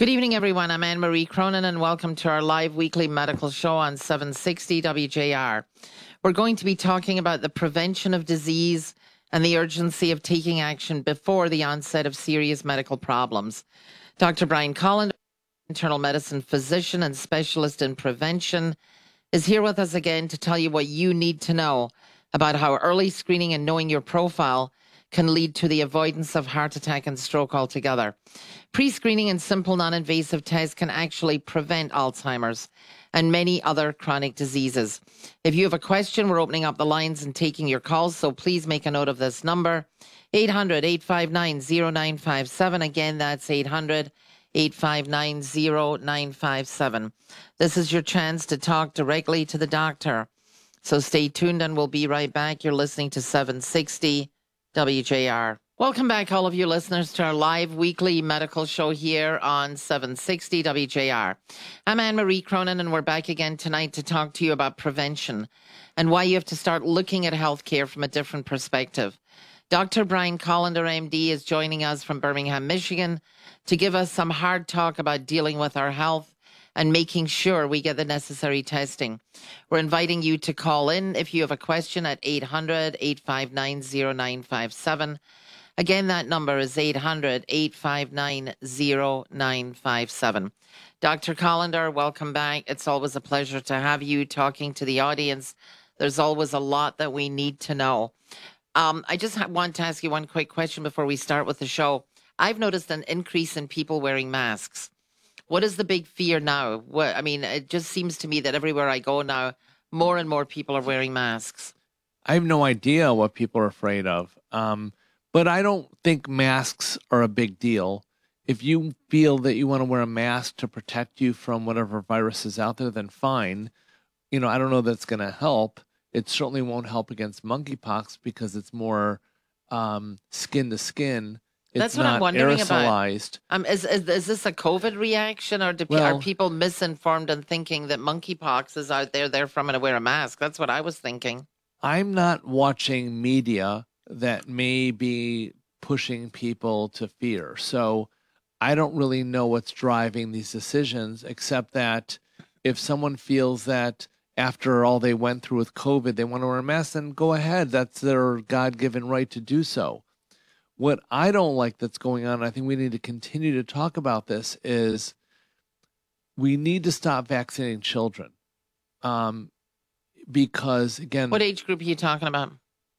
Good evening, everyone. I'm Anne Marie Cronin, and welcome to our live weekly medical show on 760 WJR. We're going to be talking about the prevention of disease and the urgency of taking action before the onset of serious medical problems. Dr. Brian Collins, internal medicine physician and specialist in prevention, is here with us again to tell you what you need to know about how early screening and knowing your profile can lead to the avoidance of heart attack and stroke altogether. Pre screening and simple non invasive tests can actually prevent Alzheimer's and many other chronic diseases. If you have a question, we're opening up the lines and taking your calls, so please make a note of this number 800 859 0957. Again, that's 800 859 0957. This is your chance to talk directly to the doctor. So stay tuned and we'll be right back. You're listening to 760 WJR. Welcome back, all of you listeners, to our live weekly medical show here on 760 WJR. I'm Anne Marie Cronin, and we're back again tonight to talk to you about prevention and why you have to start looking at healthcare from a different perspective. Dr. Brian Kolender, MD, is joining us from Birmingham, Michigan, to give us some hard talk about dealing with our health and making sure we get the necessary testing. We're inviting you to call in if you have a question at 800 859 0957. Again, that number is 800 859 0957. Dr. Kolender, welcome back. It's always a pleasure to have you talking to the audience. There's always a lot that we need to know. Um, I just want to ask you one quick question before we start with the show. I've noticed an increase in people wearing masks. What is the big fear now? What, I mean, it just seems to me that everywhere I go now, more and more people are wearing masks. I have no idea what people are afraid of. Um, but I don't think masks are a big deal. If you feel that you want to wear a mask to protect you from whatever virus is out there, then fine. You know, I don't know that's going to help. It certainly won't help against monkeypox because it's more um, skin to skin it's That's what I'm wondering aerosolized. about. Um, is, is is this a COVID reaction, or do, well, are people misinformed and thinking that monkeypox is out there, They're from going to wear a mask? That's what I was thinking. I'm not watching media that may be pushing people to fear, so I don't really know what's driving these decisions, except that if someone feels that after all they went through with COVID, they want to wear a mask, then go ahead. That's their God given right to do so. What I don't like that's going on, I think we need to continue to talk about this, is we need to stop vaccinating children. Um, because again, what age group are you talking about?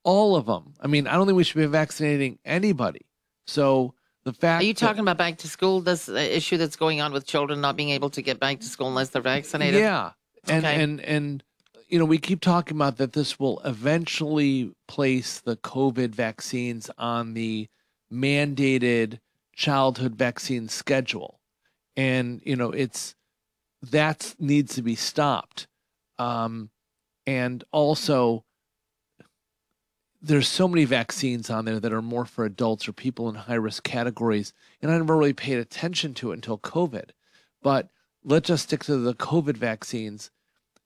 All of them. I mean, I don't think we should be vaccinating anybody. So the fact are you talking about back to school? This uh, issue that's going on with children not being able to get back to school unless they're vaccinated. Yeah, and okay. and and you know, we keep talking about that this will eventually place the COVID vaccines on the mandated childhood vaccine schedule. And, you know, it's that needs to be stopped. Um, and also, there's so many vaccines on there that are more for adults or people in high risk categories. And I never really paid attention to it until COVID. But let's just stick to the COVID vaccines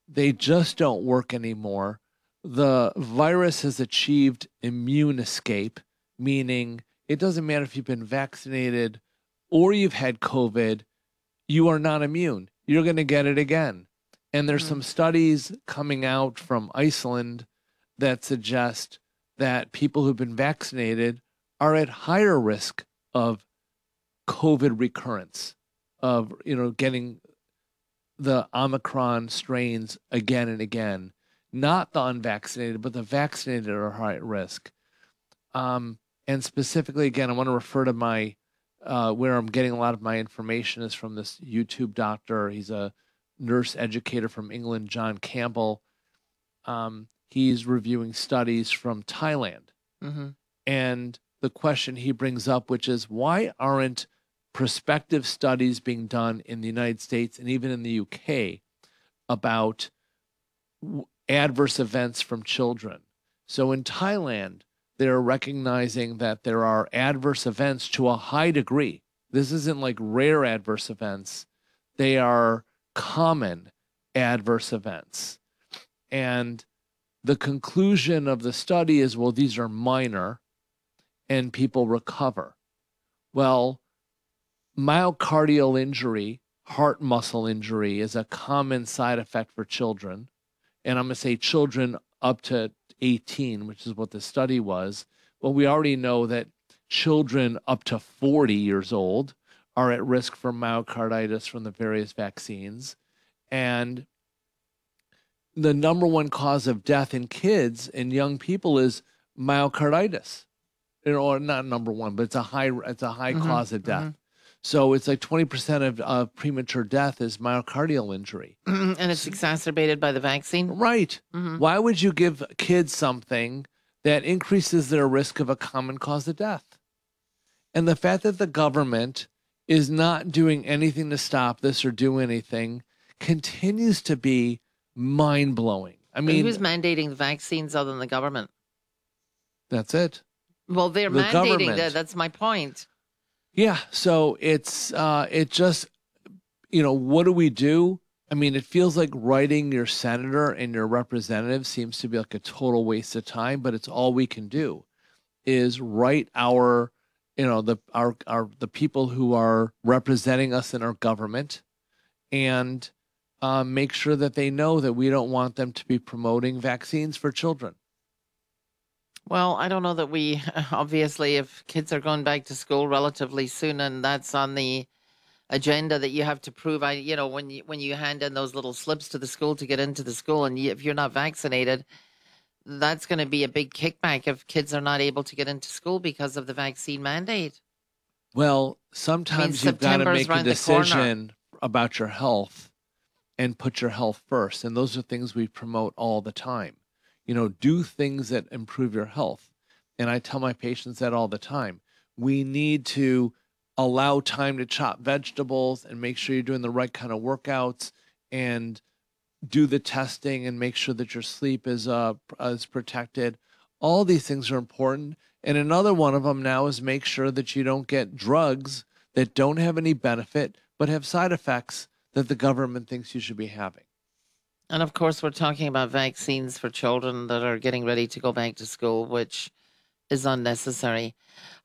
they just don't work anymore. The virus has achieved immune escape, meaning it doesn't matter if you've been vaccinated or you've had COVID, you are not immune. You're going to get it again. And there's mm-hmm. some studies coming out from Iceland that suggest that people who've been vaccinated are at higher risk of COVID recurrence, of you know getting the Omicron strains again and again. Not the unvaccinated, but the vaccinated are high at risk. Um, and specifically, again, I want to refer to my uh, where I'm getting a lot of my information is from this YouTube doctor. He's a nurse educator from England, John Campbell. Um, he's reviewing studies from Thailand. Mm-hmm. And the question he brings up, which is why aren't prospective studies being done in the United States and even in the UK about adverse events from children. So in Thailand, they're recognizing that there are adverse events to a high degree. This isn't like rare adverse events, they are common adverse events. And the conclusion of the study is well, these are minor and people recover. Well, myocardial injury, heart muscle injury, is a common side effect for children. And I'm going to say children up to 18, which is what the study was. Well, we already know that children up to 40 years old are at risk for myocarditis from the various vaccines. And the number one cause of death in kids and young people is myocarditis. you Or not number one, but it's a high it's a high mm-hmm, cause of death. Mm-hmm. So it's like 20% of uh, premature death is myocardial injury. and it's exacerbated by the vaccine? Right. Mm-hmm. Why would you give kids something that increases their risk of a common cause of death? And the fact that the government is not doing anything to stop this or do anything continues to be mind blowing. I mean, who's mandating the vaccines other than the government? That's it. Well, they're the mandating that. That's my point. Yeah. So it's uh, it just you know what do we do? I mean, it feels like writing your senator and your representative seems to be like a total waste of time, but it's all we can do is write our you know the our our the people who are representing us in our government and uh, make sure that they know that we don't want them to be promoting vaccines for children. Well, I don't know that we obviously, if kids are going back to school relatively soon, and that's on the agenda that you have to prove. I, you know, when you when you hand in those little slips to the school to get into the school, and you, if you're not vaccinated, that's going to be a big kickback if kids are not able to get into school because of the vaccine mandate. Well, sometimes I mean, you've got to make a decision about your health and put your health first, and those are things we promote all the time you know, do things that improve your health. And I tell my patients that all the time. We need to allow time to chop vegetables and make sure you're doing the right kind of workouts and do the testing and make sure that your sleep is uh is protected. All these things are important. And another one of them now is make sure that you don't get drugs that don't have any benefit but have side effects that the government thinks you should be having. And of course, we're talking about vaccines for children that are getting ready to go back to school, which is unnecessary.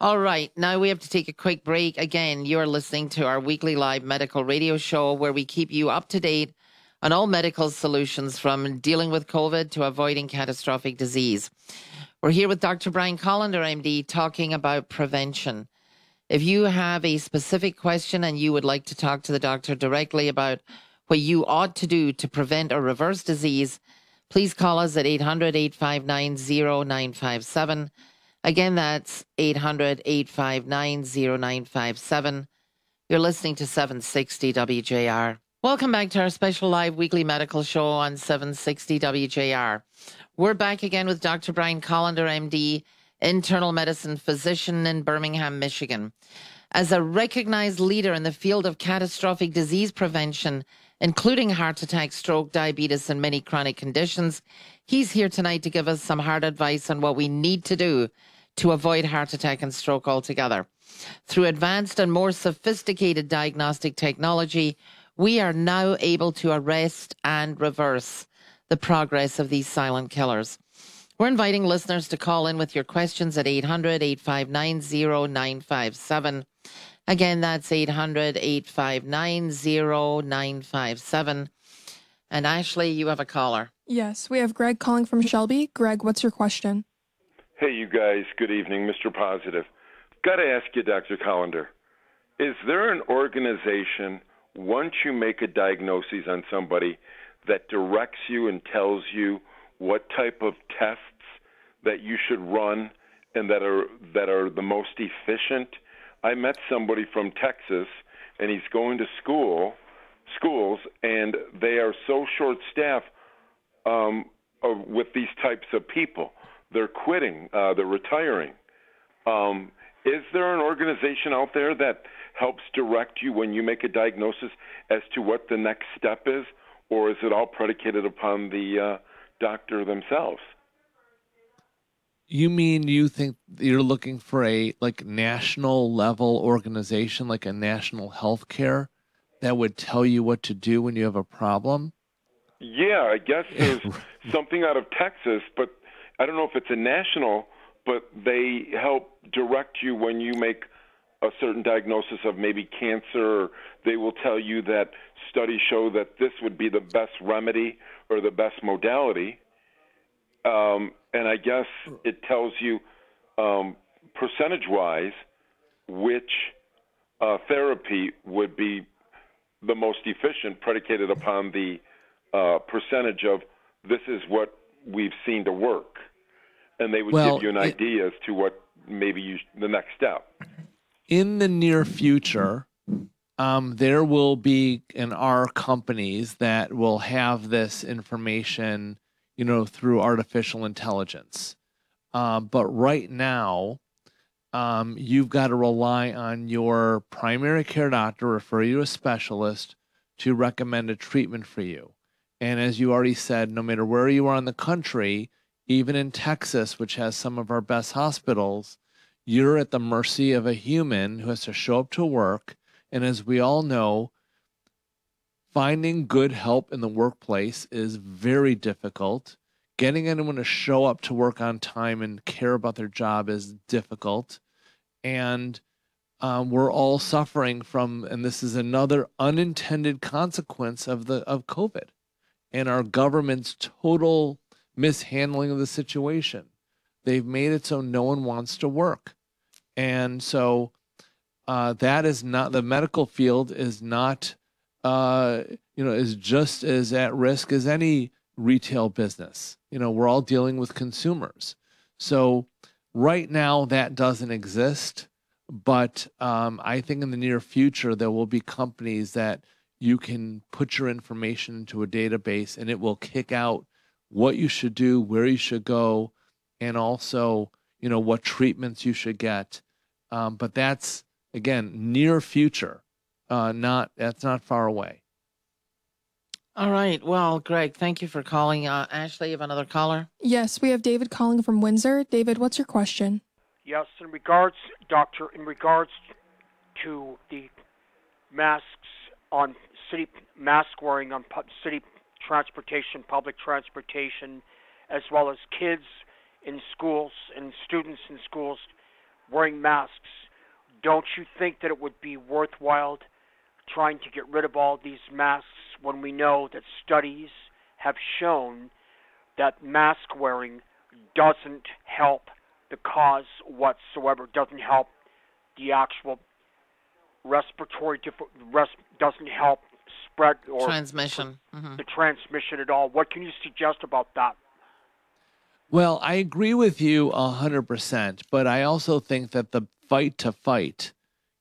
All right, now we have to take a quick break. Again, you're listening to our weekly live medical radio show where we keep you up to date on all medical solutions from dealing with COVID to avoiding catastrophic disease. We're here with Dr. Brian Kolender, MD, talking about prevention. If you have a specific question and you would like to talk to the doctor directly about what you ought to do to prevent or reverse disease, please call us at 800 859 0957. Again, that's 800 859 0957. You're listening to 760 WJR. Welcome back to our special live weekly medical show on 760 WJR. We're back again with Dr. Brian Kolender, MD, internal medicine physician in Birmingham, Michigan. As a recognized leader in the field of catastrophic disease prevention including heart attack, stroke, diabetes, and many chronic conditions. He's here tonight to give us some hard advice on what we need to do to avoid heart attack and stroke altogether. Through advanced and more sophisticated diagnostic technology, we are now able to arrest and reverse the progress of these silent killers. We're inviting listeners to call in with your questions at 800 859 0957. Again, that's 800 859 0957. And Ashley, you have a caller. Yes, we have Greg calling from Shelby. Greg, what's your question? Hey, you guys. Good evening, Mr. Positive. Got to ask you, Dr. Kolender, is there an organization, once you make a diagnosis on somebody, that directs you and tells you what type of tests that you should run and that are that are the most efficient? I met somebody from Texas, and he's going to school, schools, and they are so short-staffed um, uh, with these types of people. They're quitting. Uh, they're retiring. Um, is there an organization out there that helps direct you when you make a diagnosis as to what the next step is, or is it all predicated upon the uh, doctor themselves? You mean you think you're looking for a like national level organization, like a national health care that would tell you what to do when you have a problem? Yeah, I guess there's something out of Texas, but I don't know if it's a national, but they help direct you when you make a certain diagnosis of maybe cancer. Or they will tell you that studies show that this would be the best remedy or the best modality. Um, and I guess it tells you um, percentage wise which uh, therapy would be the most efficient, predicated upon the uh, percentage of this is what we've seen to work. And they would Well, give you an it- idea as to what maybe you, the next step. in the near future, um, there will be and are companies that will have this information, you know, through artificial intelligence. Um, but right now, um, you've got to rely on your primary care doctor, to refer you to a specialist to recommend a treatment for you. And as you already said, no matter where you are in the country, even in Texas, which has some of our best hospitals, you're at the mercy of a human who has to show up to work. And as we all know, finding good help in the workplace is very difficult. Getting anyone to show up to work on time and care about their job is difficult. And um, we're all suffering from, and this is another unintended consequence of the of COVID and our government's total mishandling of the situation. They've made it so no one wants to work. And so uh, that is not the medical field is not uh, you know is just as at risk as any retail business. You know, we're all dealing with consumers. So right now that doesn't exist, but um, I think in the near future there will be companies that you can put your information into a database and it will kick out what you should do, where you should go, and also you know what treatments you should get. Um, but that's again near future, uh, not that's not far away. All right. Well, Greg, thank you for calling. Uh, Ashley, you have another caller? Yes, we have David calling from Windsor. David, what's your question? Yes, in regards, doctor, in regards to the masks on city mask wearing on pu- city transportation, public transportation, as well as kids in schools and students in schools wearing masks. Don't you think that it would be worthwhile trying to get rid of all these masks when we know that studies have shown that mask wearing doesn't help the cause whatsoever, doesn't help the actual respiratory diff- res- doesn't help spread or Transmission. hmm the transmission at all. What can you suggest about that? Well, I agree with you a hundred percent, but I also think that the fight to fight,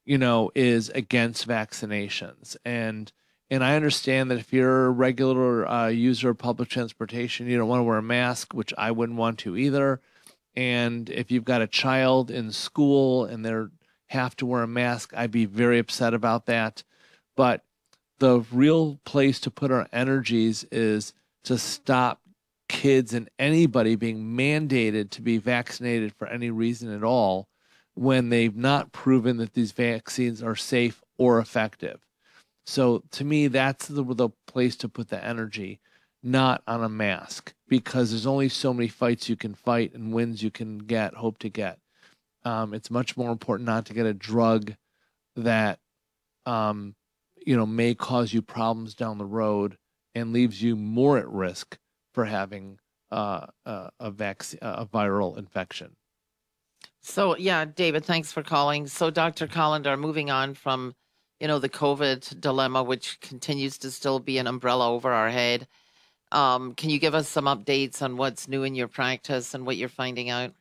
you know, is against vaccinations, and and I understand that if you're a regular uh, user of public transportation, you don't want to wear a mask, which I wouldn't want to either. And if you've got a child in school and they have to wear a mask, I'd be very upset about that. But the real place to put our energies is to stop kids and anybody being mandated to be vaccinated for any reason at all when they've not proven that these vaccines are safe or effective. So to me, that's the, the place to put the energy, not on a mask, because there's only so many fights you can fight and wins you can get, hope to get. Um, it's much more important not to get a drug that, um, you know, may cause you problems down the road and leaves you more at risk for having uh, a, a vaccine, a viral infection. So, yeah, David, thanks for calling. So, Dr. Kolender, moving on from, you know, the COVID dilemma, which continues to still be an umbrella over our head. Um, can you give us some updates on what's new in your practice and what you're finding out?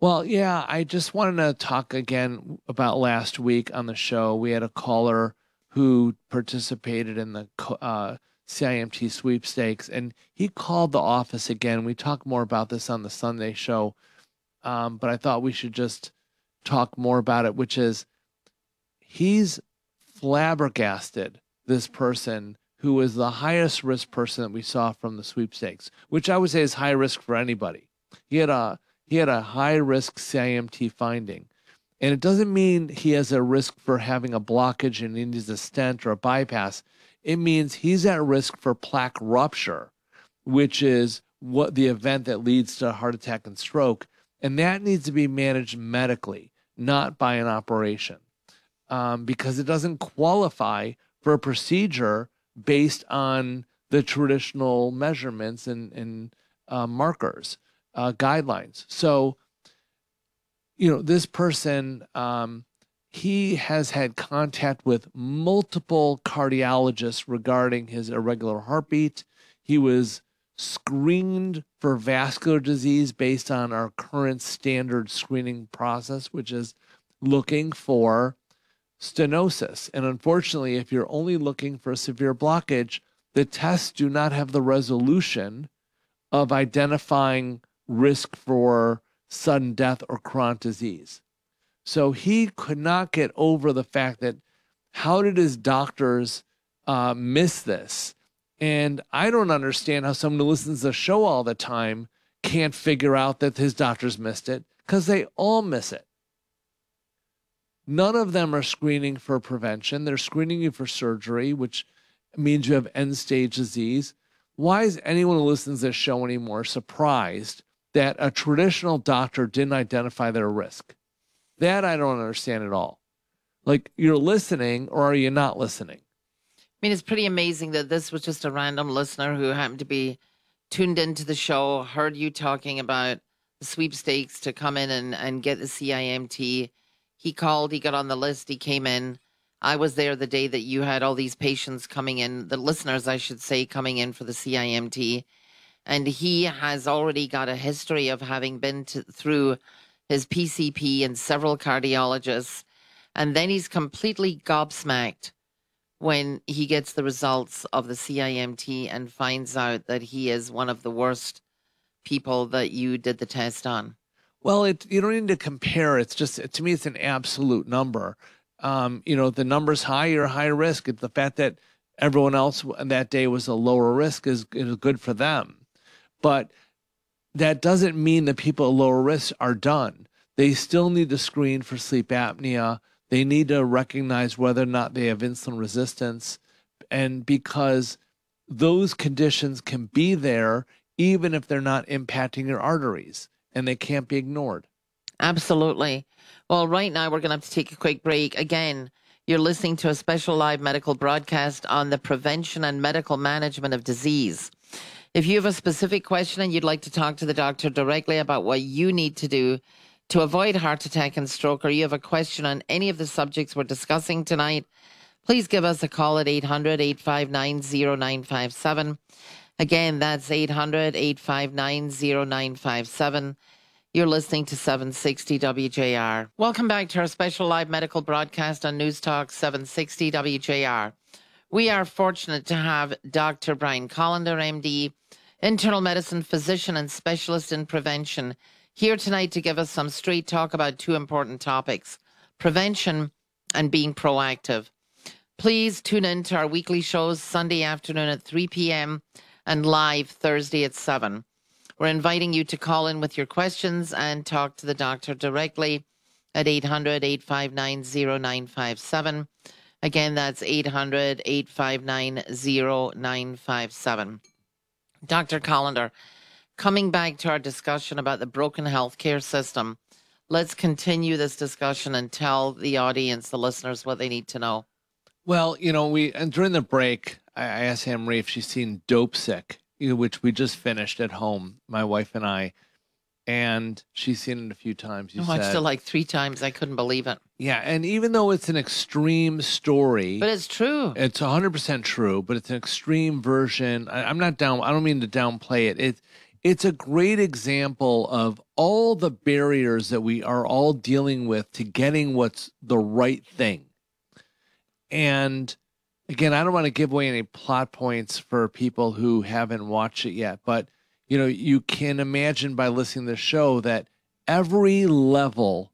Well, yeah, I just wanted to talk again about last week on the show. We had a caller who participated in the uh, CIMT sweepstakes, and he called the office again. We talk more about this on the Sunday show, um, but I thought we should just talk more about it, which is he's flabbergasted this person who was the highest risk person that we saw from the sweepstakes, which I would say is high risk for anybody. He had a he had a high risk CIMT finding. And it doesn't mean he has a risk for having a blockage and needs a stent or a bypass. It means he's at risk for plaque rupture, which is what the event that leads to a heart attack and stroke. And that needs to be managed medically, not by an operation. um, because it doesn't qualify for a procedure based on the traditional measurements and, and uh, markers, uh, guidelines. So, you know, this person, um, he has had contact with multiple cardiologists regarding his irregular heartbeat. He was screened for vascular disease based on our current standard screening process, which is looking for stenosis. And unfortunately, if you're only looking for severe blockage, the tests do not have the resolution of identifying risk for sudden death or chronic disease. So he could not get over the fact that how did his doctors uh, miss this? And I don't understand how someone who listens to the show all the time can't figure out that his doctors missed it because they all miss it. None of them are screening for prevention. They're screening you for surgery, which means you have end stage disease. Why is anyone who listens to this show anymore surprised that a traditional doctor didn't identify their risk? That I don't understand at all. Like, you're listening or are you not listening? I mean, it's pretty amazing that this was just a random listener who happened to be tuned into the show, heard you talking about the sweepstakes to come in and, and get the CIMT. He called, he got on the list, he came in. I was there the day that you had all these patients coming in, the listeners, I should say, coming in for the CIMT. And he has already got a history of having been to, through his PCP and several cardiologists. And then he's completely gobsmacked when he gets the results of the CIMT and finds out that he is one of the worst people that you did the test on. Well, it you don't need to compare. It's just to me, it's an absolute number. Um, you know, the number's high or high risk. The fact that everyone else that day was a lower risk is, is good for them. But that doesn't mean that people at lower risk are done. They still need to screen for sleep apnea. They need to recognize whether or not they have insulin resistance. And because those conditions can be there even if they're not impacting your arteries and they can't be ignored. Absolutely. Well, right now we're going to have to take a quick break. Again, you're listening to a special live medical broadcast on the prevention and medical management of disease. If you have a specific question and you'd like to talk to the doctor directly about what you need to do to avoid heart attack and stroke, or you have a question on any of the subjects we're discussing tonight, please give us a call at 800 859 0957. Again, that's 800 859 0957. You're listening to 760 WJR. Welcome back to our special live medical broadcast on News Talk 760 WJR. We are fortunate to have Dr. Brian Kolender, MD, internal medicine physician and specialist in prevention, here tonight to give us some straight talk about two important topics prevention and being proactive. Please tune in to our weekly shows Sunday afternoon at 3 p.m. and live Thursday at 7. We're inviting you to call in with your questions and talk to the doctor directly at 800 859 0957. Again, that's 800 859 0957. Dr. Kolender, coming back to our discussion about the broken healthcare system, let's continue this discussion and tell the audience, the listeners, what they need to know. Well, you know, we and during the break, I asked Anne Marie if she's seen Dopesick, which we just finished at home, my wife and I, and she's seen it a few times. You I said, watched it like three times. I couldn't believe it. yeah, and even though it's an extreme story, But it's true. it's 100% true, but it's an extreme version. I, I'm not down. I don't mean to downplay it. It it's a great example of all the barriers that we are all dealing with to getting what's the right thing. And again, I don't want to give away any plot points for people who haven't watched it yet, but you know, you can imagine by listening to the show that every level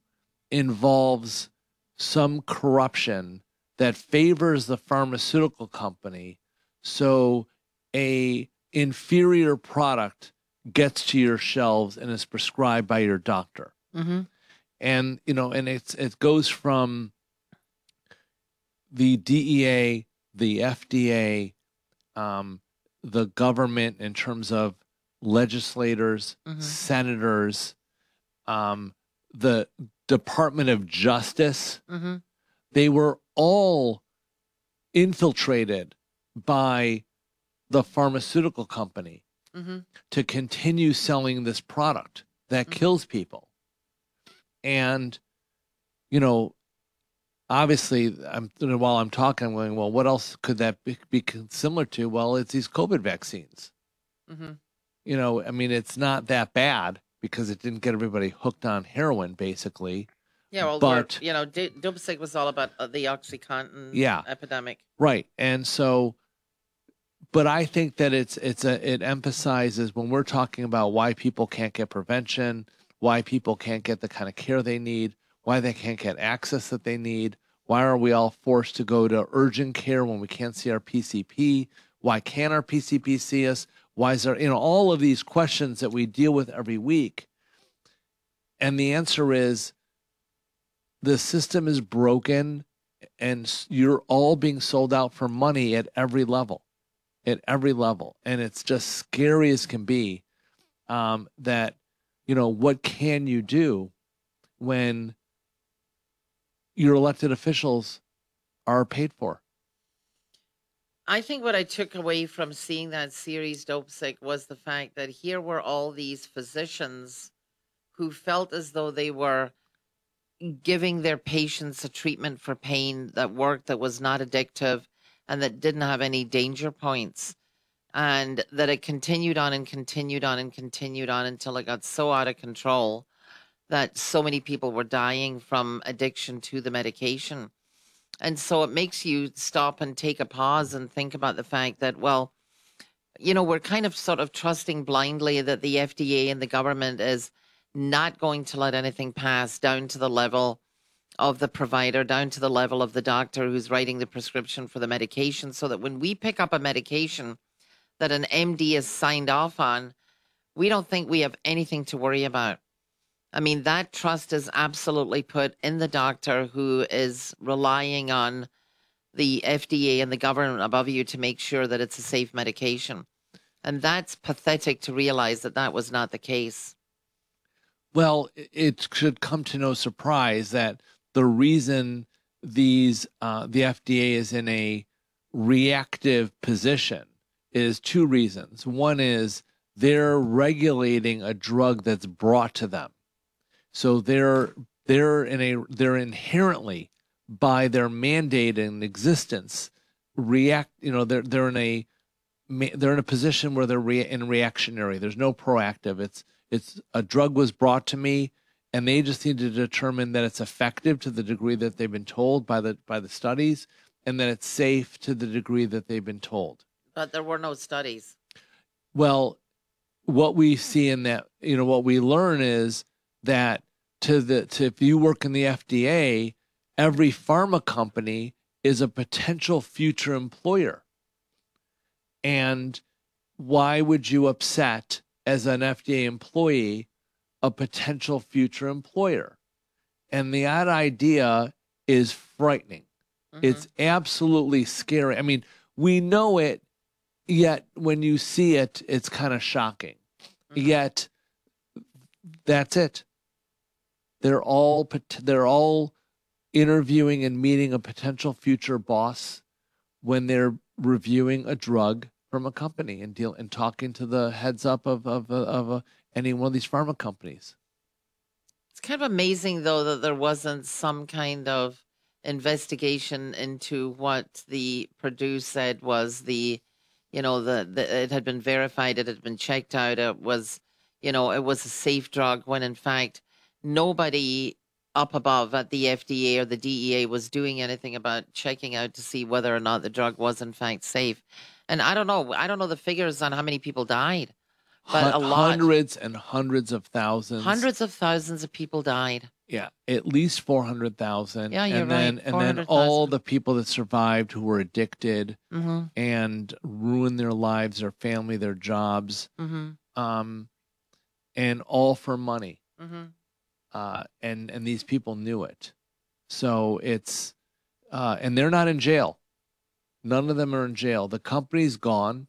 involves some corruption that favors the pharmaceutical company so a inferior product gets to your shelves and is prescribed by your doctor. Hmm and you know and it's it goes from the DEA the FDA um the government in terms of legislators Mhm. senators um the Department of Justice. Hmm they were all infiltrated by the pharmaceutical company Mm-hmm. to continue selling this product that Mhm. kills people. And, you know, obviously, I'm while I'm talking, I'm going, well, what else could that be, be similar to? Well, it's these COVID vaccines. Mm-hmm. You know, I mean, it's not that bad because it didn't get everybody hooked on heroin, basically. Yeah, well, But- you know, D- Dopesick was all about uh, the OxyContin Yeah. epidemic. Right. And so but I think that it's it's a it emphasizes when we're talking about why people can't get prevention, why people can't get the kind of care they need, why they can't get access that they need, why are we all forced to go to urgent care when we can't see our PCP? Why can't our PCP see us? Why is there you know all of these questions that we deal with every week? And the answer is the system is broken and you're all being sold out for money at every level at every level and it's just scary as can be um, that you know what can you do when your elected officials are paid for? I think what I took away from seeing that series, Dope Sick, was the fact that here were all these physicians who felt as though they were giving their patients a treatment for pain that worked, that was not addictive, and that didn't have any danger points. And that it continued on and continued on and continued on until it got so out of control that so many people were dying from addiction to the medication. And so it makes you stop and take a pause and think about the fact that, well, you know, we're kind of sort of trusting blindly that the FDA and the government is not going to let anything pass down to the level of the provider, down to the level of the doctor who's writing the prescription for the medication, so that when we pick up a medication that an MD has signed off on, we don't think we have anything to worry about. I mean, that trust is absolutely put in the doctor who is relying on the FDA and the government above you to make sure that it's a safe medication. And that's pathetic to realize that that was not the case. well it should come to no surprise that the reason these uh, the fda is in a reactive position is two reasons. One is they're regulating a drug that's brought to them. So they're they're in a they're inherently by their mandate and existence react you know they're they're in a they're in a position where they're re- in reactionary. There's no proactive. It's it's a drug was brought to me and they just need to determine that it's effective to the degree that they've been told by the by the studies and that it's safe to the degree that they've been told But there were no studies. well, what we see in that, you know, what we learn is that to the to if you work in the FDA, every pharma company is a potential future employer. And why would you upset as an FDA employee a potential future employer? And the odd idea is frightening. Mhm. It's absolutely scary. I mean, we know it, yet when you see it, it's kind of shocking. Mhm. Yet that's it. They're all they're all interviewing and meeting a potential future boss when they're reviewing a drug from a company and deal and talking to the heads up of of of, of any one of these pharma companies. It's kind of amazing, though, that there wasn't some kind of investigation into what the Purdue said was the, you know, the, the it had been verified, it had been checked out, it was, you know, it was a safe drug. When in fact, nobody up above at the FDA or the DEA was doing anything about checking out to see whether or not the drug was in fact safe. And I don't know, I don't know the figures on how many people died. But Hun- a lot. hundreds and hundreds of thousands. Hundreds of thousands of people died. Yeah, at least four hundred thousand. Yeah, you're and then right, and then all 400,000. the people that survived who were addicted Mm-hmm. and ruined their lives, their family, their jobs, Mm-hmm. um, and all for money. Mm-hmm. Uh, and and these people knew it, so it's uh, and they're not in jail. None of them are in jail. The company's gone.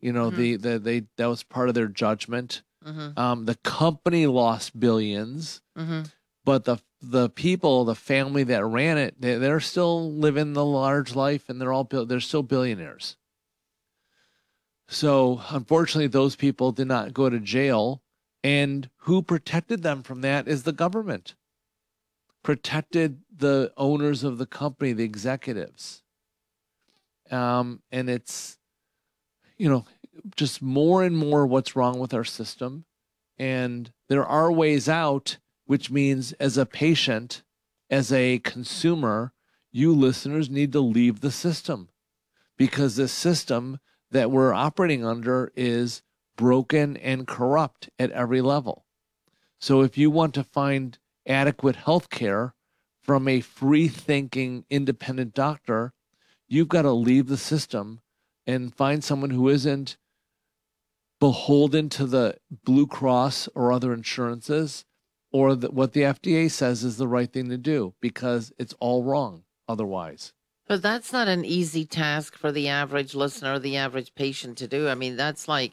You know Mhm. the, the they that was part of their judgment. Mm-hmm. Um, the company lost billions Mm-hmm. but the the people, the family that ran it, they, they're still living the large life, and they're all they're still billionaires. So unfortunately, those people did not go to jail, and who protected them from that is the government. Protected the owners of the company, the executives. Um, and it's, you know, just more and more what's wrong with our system. And there are ways out which means as a patient, as a consumer, you listeners need to leave the system because the system that we're operating under is broken and corrupt at every level. So if you want to find adequate health care from a free thinking, independent doctor, you've got to leave the system and find someone who isn't beholden to the Blue Cross or other insurances or the, what the FDA says is the right thing to do because it's all wrong otherwise. But that's not an easy task for the average listener, the average patient to do. I mean, that's like,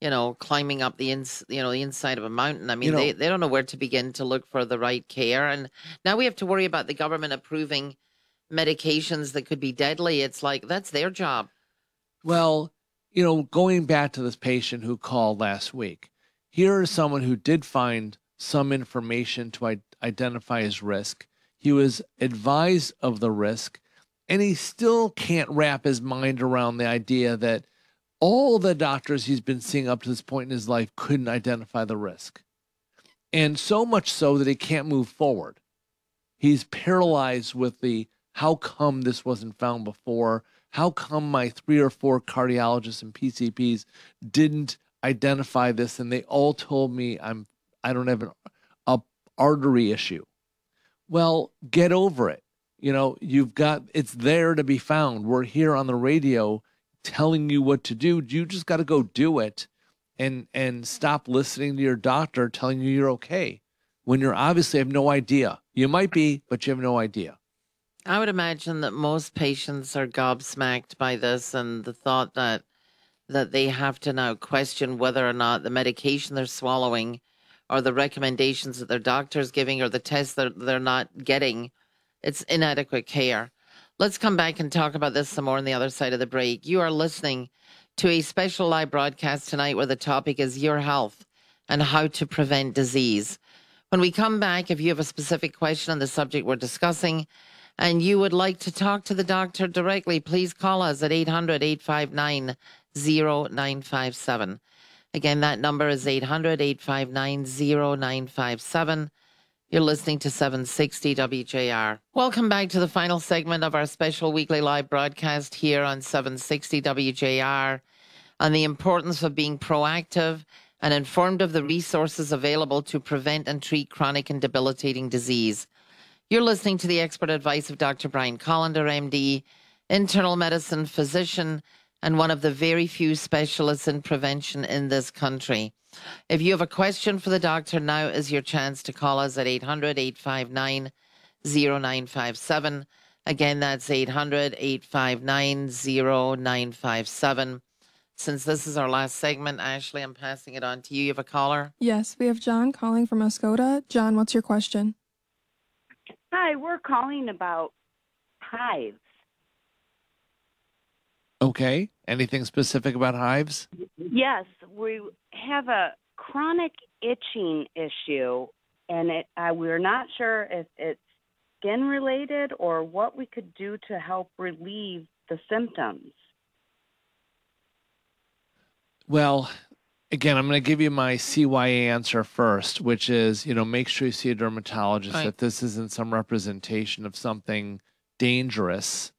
you know, climbing up the ins, you know, the inside of a mountain. I mean, you know, they they don't know where to begin to look for the right care, and now we have to worry about the government approving medications that could be deadly. It's like that's their job. Well, you know, going back to this patient who called last week, here is someone who did find some information to identify his risk. He was advised of the risk, and he still can't wrap his mind around the idea that all the doctors he's been seeing up to this point in his life couldn't identify the risk. And so much so that he can't move forward. He's paralyzed with the how come this wasn't found before? How come my three or four cardiologists and PCPs didn't identify this and they all told me I'm I don't have an a artery issue. Well, get over it. You know, you've got it's there to be found. We're here on the radio telling you what to do. You just got to go do it and and stop listening to your doctor telling you you're okay when you're obviously have no idea. You might be, but you have no idea. I would imagine that most patients are gobsmacked by this and the thought that that they have to now question whether or not the medication they're swallowing or the recommendations that their doctor's giving or the tests that they're not getting. It's inadequate care. Let's come back and talk about this some more on the other side of the break. You are listening to a special live broadcast tonight where the topic is your health and how to prevent disease. When we come back, if you have a specific question on the subject we're discussing and you would like to talk to the doctor directly, please call us at 800 859 0957. Again, that number is 800 859 0957. You're listening to 760 WJR. Welcome back to the final segment of our special weekly live broadcast here on 760 WJR on the importance of being proactive and informed of the resources available to prevent and treat chronic and debilitating disease. You're listening to the expert advice of Dr. Brian Kolender, MD, internal medicine physician and one of the very few specialists in prevention in this country. If you have a question for the doctor, now is your chance to call us at 800 859 0957. Again, that's 800 859 0957. Since this is our last segment, Ashley, I'm passing it on to you. You have a caller? Yes, we have John calling from Oscoda. John, what's your question? Hi, we're calling about hives. Okay. Anything specific about hives? Yes, we have a chronic itching issue, and it uh, we're not sure if it's skin related or what we could do to help relieve the symptoms. Well, again, I'm going to give you my CYA answer first, which is, you know, make sure you see a dermatologist right. that this isn't some representation of something dangerous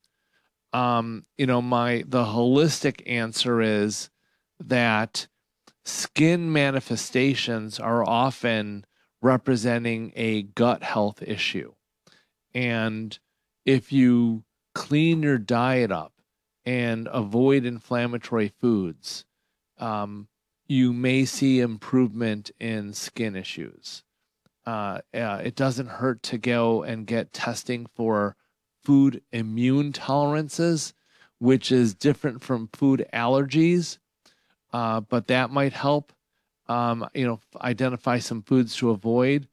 um, you know, my the holistic answer is that skin manifestations are often representing a gut health issue. And if you clean your diet up and avoid inflammatory foods, um, you may see improvement in skin issues. Uh, uh, it doesn't hurt to go and get testing for food immune tolerances, which is different from food allergies, uh, but that might help. Um, you know, identify some foods to avoid.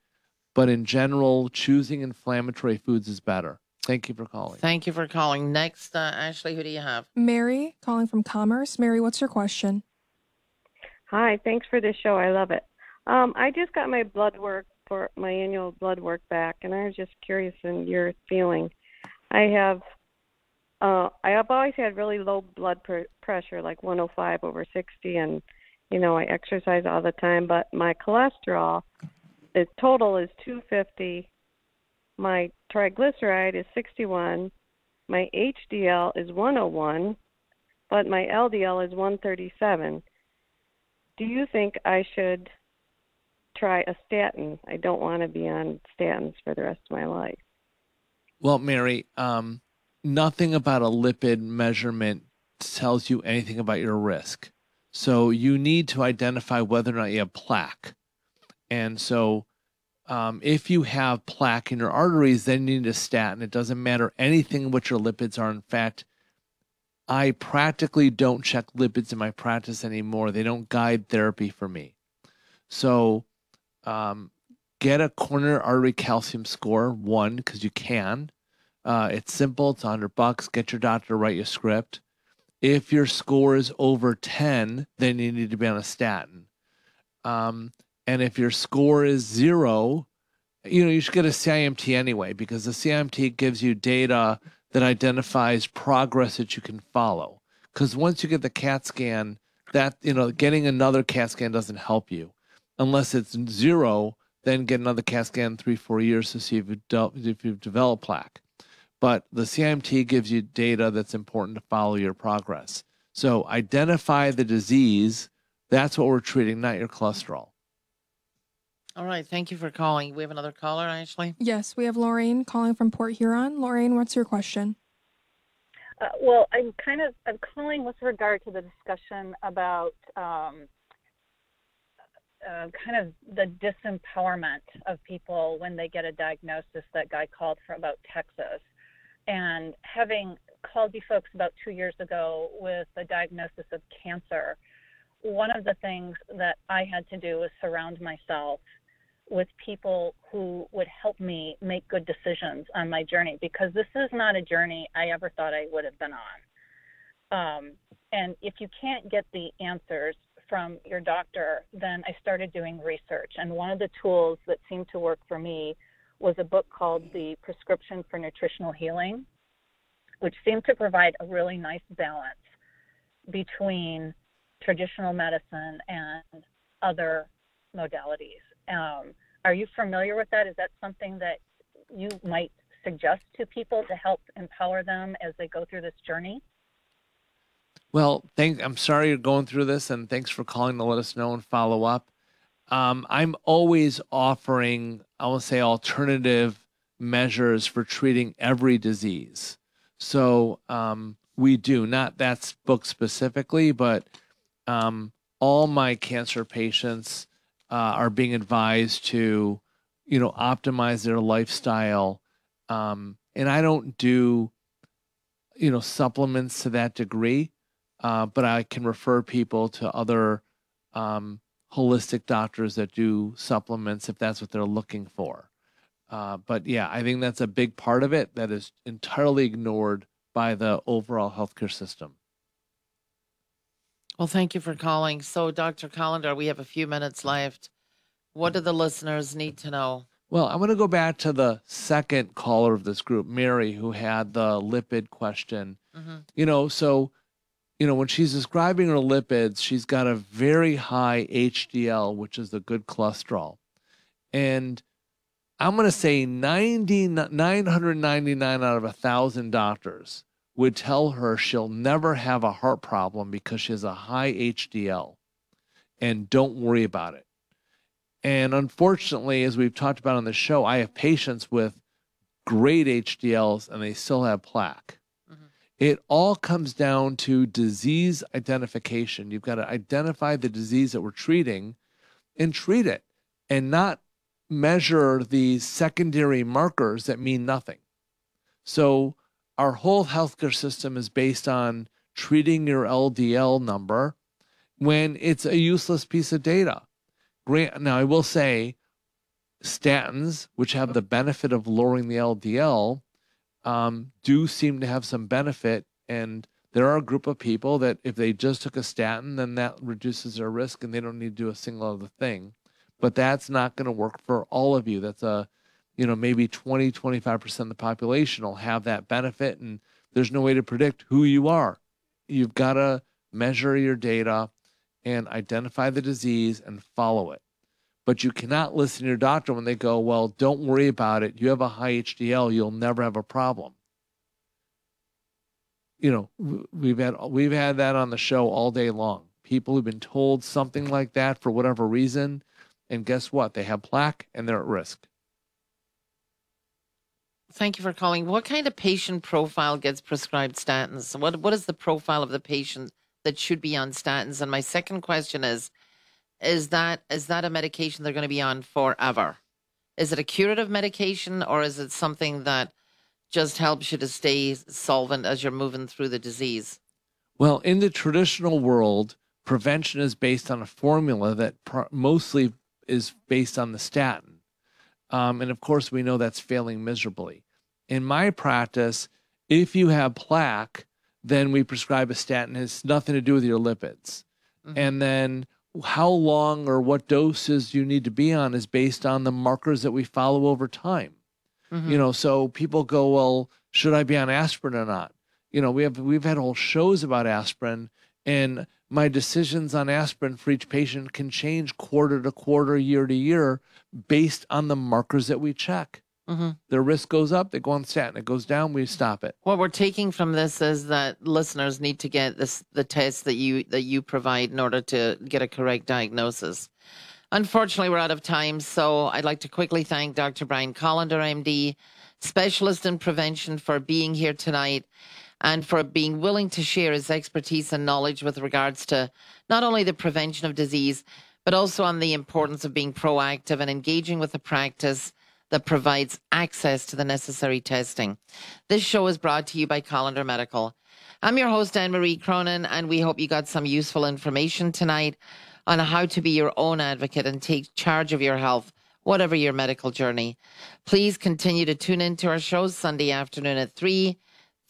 But in general, choosing inflammatory foods is better. Thank you for calling. Thank you for calling. Next, uh, Ashley, who do you have? Mary calling from Commerce. Mary, what's your question? Hi, thanks for this show. I love it. Um, I just got my blood work for my annual blood work back, and I was just curious in your feeling. I have, uh, I have always had really low blood pr- pressure, like 105 over 60, and you know I exercise all the time. But my cholesterol, the total is 250. My triglyceride is 61. My HDL is 101, but my LDL is 137 do you think I should try a statin? I don't want to be on statins for the rest of my life. Well, Mary, um, nothing about a lipid measurement tells you anything about your risk. So you need to identify whether or not you have plaque. And so um, if you have plaque in your arteries, then you need a statin. It doesn't matter anything what your lipids are. In fact, I practically don't check lipids in my practice anymore. They don't guide therapy for me. So, um, get a coronary artery calcium score one because you can. Uh, it's simple. It's 100 bucks. Get your doctor to write you a script. If your score is over 10, then you need to be on a statin. Um, and if your score is zero, you know, you should get a CIMT anyway because the CIMT gives you data that identifies progress that you can follow. Because once you get the CAT scan, that you know, getting another CAT scan doesn't help you unless it's zero. Then get another CAT scan three, four years to see if you've, de- if you've developed plaque. But the CIMT gives you data that's important to follow your progress. So identify the disease. That's what we're treating, not your cholesterol. All right. Thank you for calling. We have another caller, Ashley. Yes, we have Lorraine calling from Port Huron. Lorraine, what's your question? Uh, well, I'm kind of I'm calling with regard to the discussion about um, uh, kind of the disempowerment of people when they get a diagnosis. That guy called from about Texas, and having called you folks about two years ago with a diagnosis of cancer. One of the things that I had to do was surround myself with people who would help me make good decisions on my journey because this is not a journey I ever thought I would have been on. Um, and if you can't get the answers from your doctor, then I started doing research. And one of the tools that seemed to work for me was a book called The Prescription for Nutritional Healing, which seemed to provide a really nice balance between traditional medicine and other modalities. Um, are you familiar with that? Is that something that you might suggest to people to help empower them as they go through this journey? Well, thank, I'm sorry you're going through this, and thanks for calling to let us know and follow up. Um, I'm always offering, I will say, alternative measures for treating every disease. So um, we do, not that book specifically, but um, all my cancer patients uh, are being advised to, you know, optimize their lifestyle. Um, and I don't do, you know, supplements to that degree, uh, but I can refer people to other um, holistic doctors that do supplements if that's what they're looking for. Uh, but yeah, I think that's a big part of it that is entirely ignored by the overall healthcare system. Well, thank you for calling. So, Dr. Kolender, we have a few minutes left. What do the listeners need to know? Well, I'm going to go back to the second caller of this group, Mary, who had the lipid question. Mm-hmm. You know, so, you know, when she's describing her lipids, she's got a very high HDL, which is the good cholesterol. And I'm going to say 90, 999 out of a 1,000 doctors would tell her she'll never have a heart problem because she has a high HDL and don't worry about it. And unfortunately, as we've talked about on the show, I have patients with great HDLs and they still have plaque. Mm-hmm. It all comes down to disease identification. You've got to identify the disease that we're treating and treat it and not measure these secondary markers that mean nothing. So, our whole healthcare system is based on treating your LDL number when it's a useless piece of data. Now I will say, statins, which have the benefit of lowering the LDL, um, do seem to have some benefit. And there are a group of people that if they just took a statin, then that reduces their risk and they don't need to do a single other thing. But that's not going to work for all of you. That's a, you know, maybe 20, 25% of the population will have that benefit. And there's no way to predict who you are. You've got to measure your data and identify the disease and follow it. But you cannot listen to your doctor when they go, Well, don't worry about it. You have a high HDL, you'll never have a problem. You know, we've had we've had that on the show all day long. People who've been told something like that for whatever reason, and guess what? They have plaque and they're at risk. Thank you for calling. What kind of patient profile gets prescribed statins? What what is the profile of the patient that should be on statins? And my second question is is that is that a medication they're going to be on forever? Is it a curative medication or is it something that just helps you to stay solvent as you're moving through the disease? Well, in the traditional world, prevention is based on a formula that mostly is based on the statin. Um, and of course, we know that's failing miserably. In my practice, if you have plaque, then we prescribe a statin. It has nothing to do with your lipids. Mm-hmm. And then how long or what doses you need to be on is based on the markers that we follow over time. Mm-hmm. You know, so people go, well, should I be on aspirin or not? You know, we have we've had whole shows about aspirin, and my decisions on aspirin for each patient can change quarter to quarter, year to year, based on the markers that we check. Mm-hmm. Their risk goes up, they go on statin. It goes down, we stop it. What we're taking from this is that listeners need to get this the test that you that you provide in order to get a correct diagnosis. Unfortunately, we're out of time, so I'd like to quickly thank Dr. Brian Kolender, MD, specialist in prevention, for being here tonight and for being willing to share his expertise and knowledge with regards to not only the prevention of disease, but also on the importance of being proactive and engaging with the practice that provides access to the necessary testing. This show is brought to you by Kolender Medical. I'm your host, Anne Marie Cronin, and we hope you got some useful information tonight on how to be your own advocate and take charge of your health, whatever your medical journey. Please continue to tune in to our shows Sunday afternoon at 3,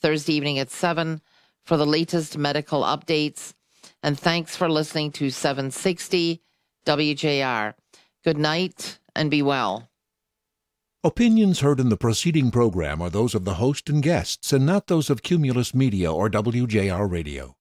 Thursday evening at 7 for the latest medical updates. And thanks for listening to 760 WJR. Good night and be well. Opinions heard in the preceding program are those of the host and guests and not those of Cumulus Media or WJR Radio.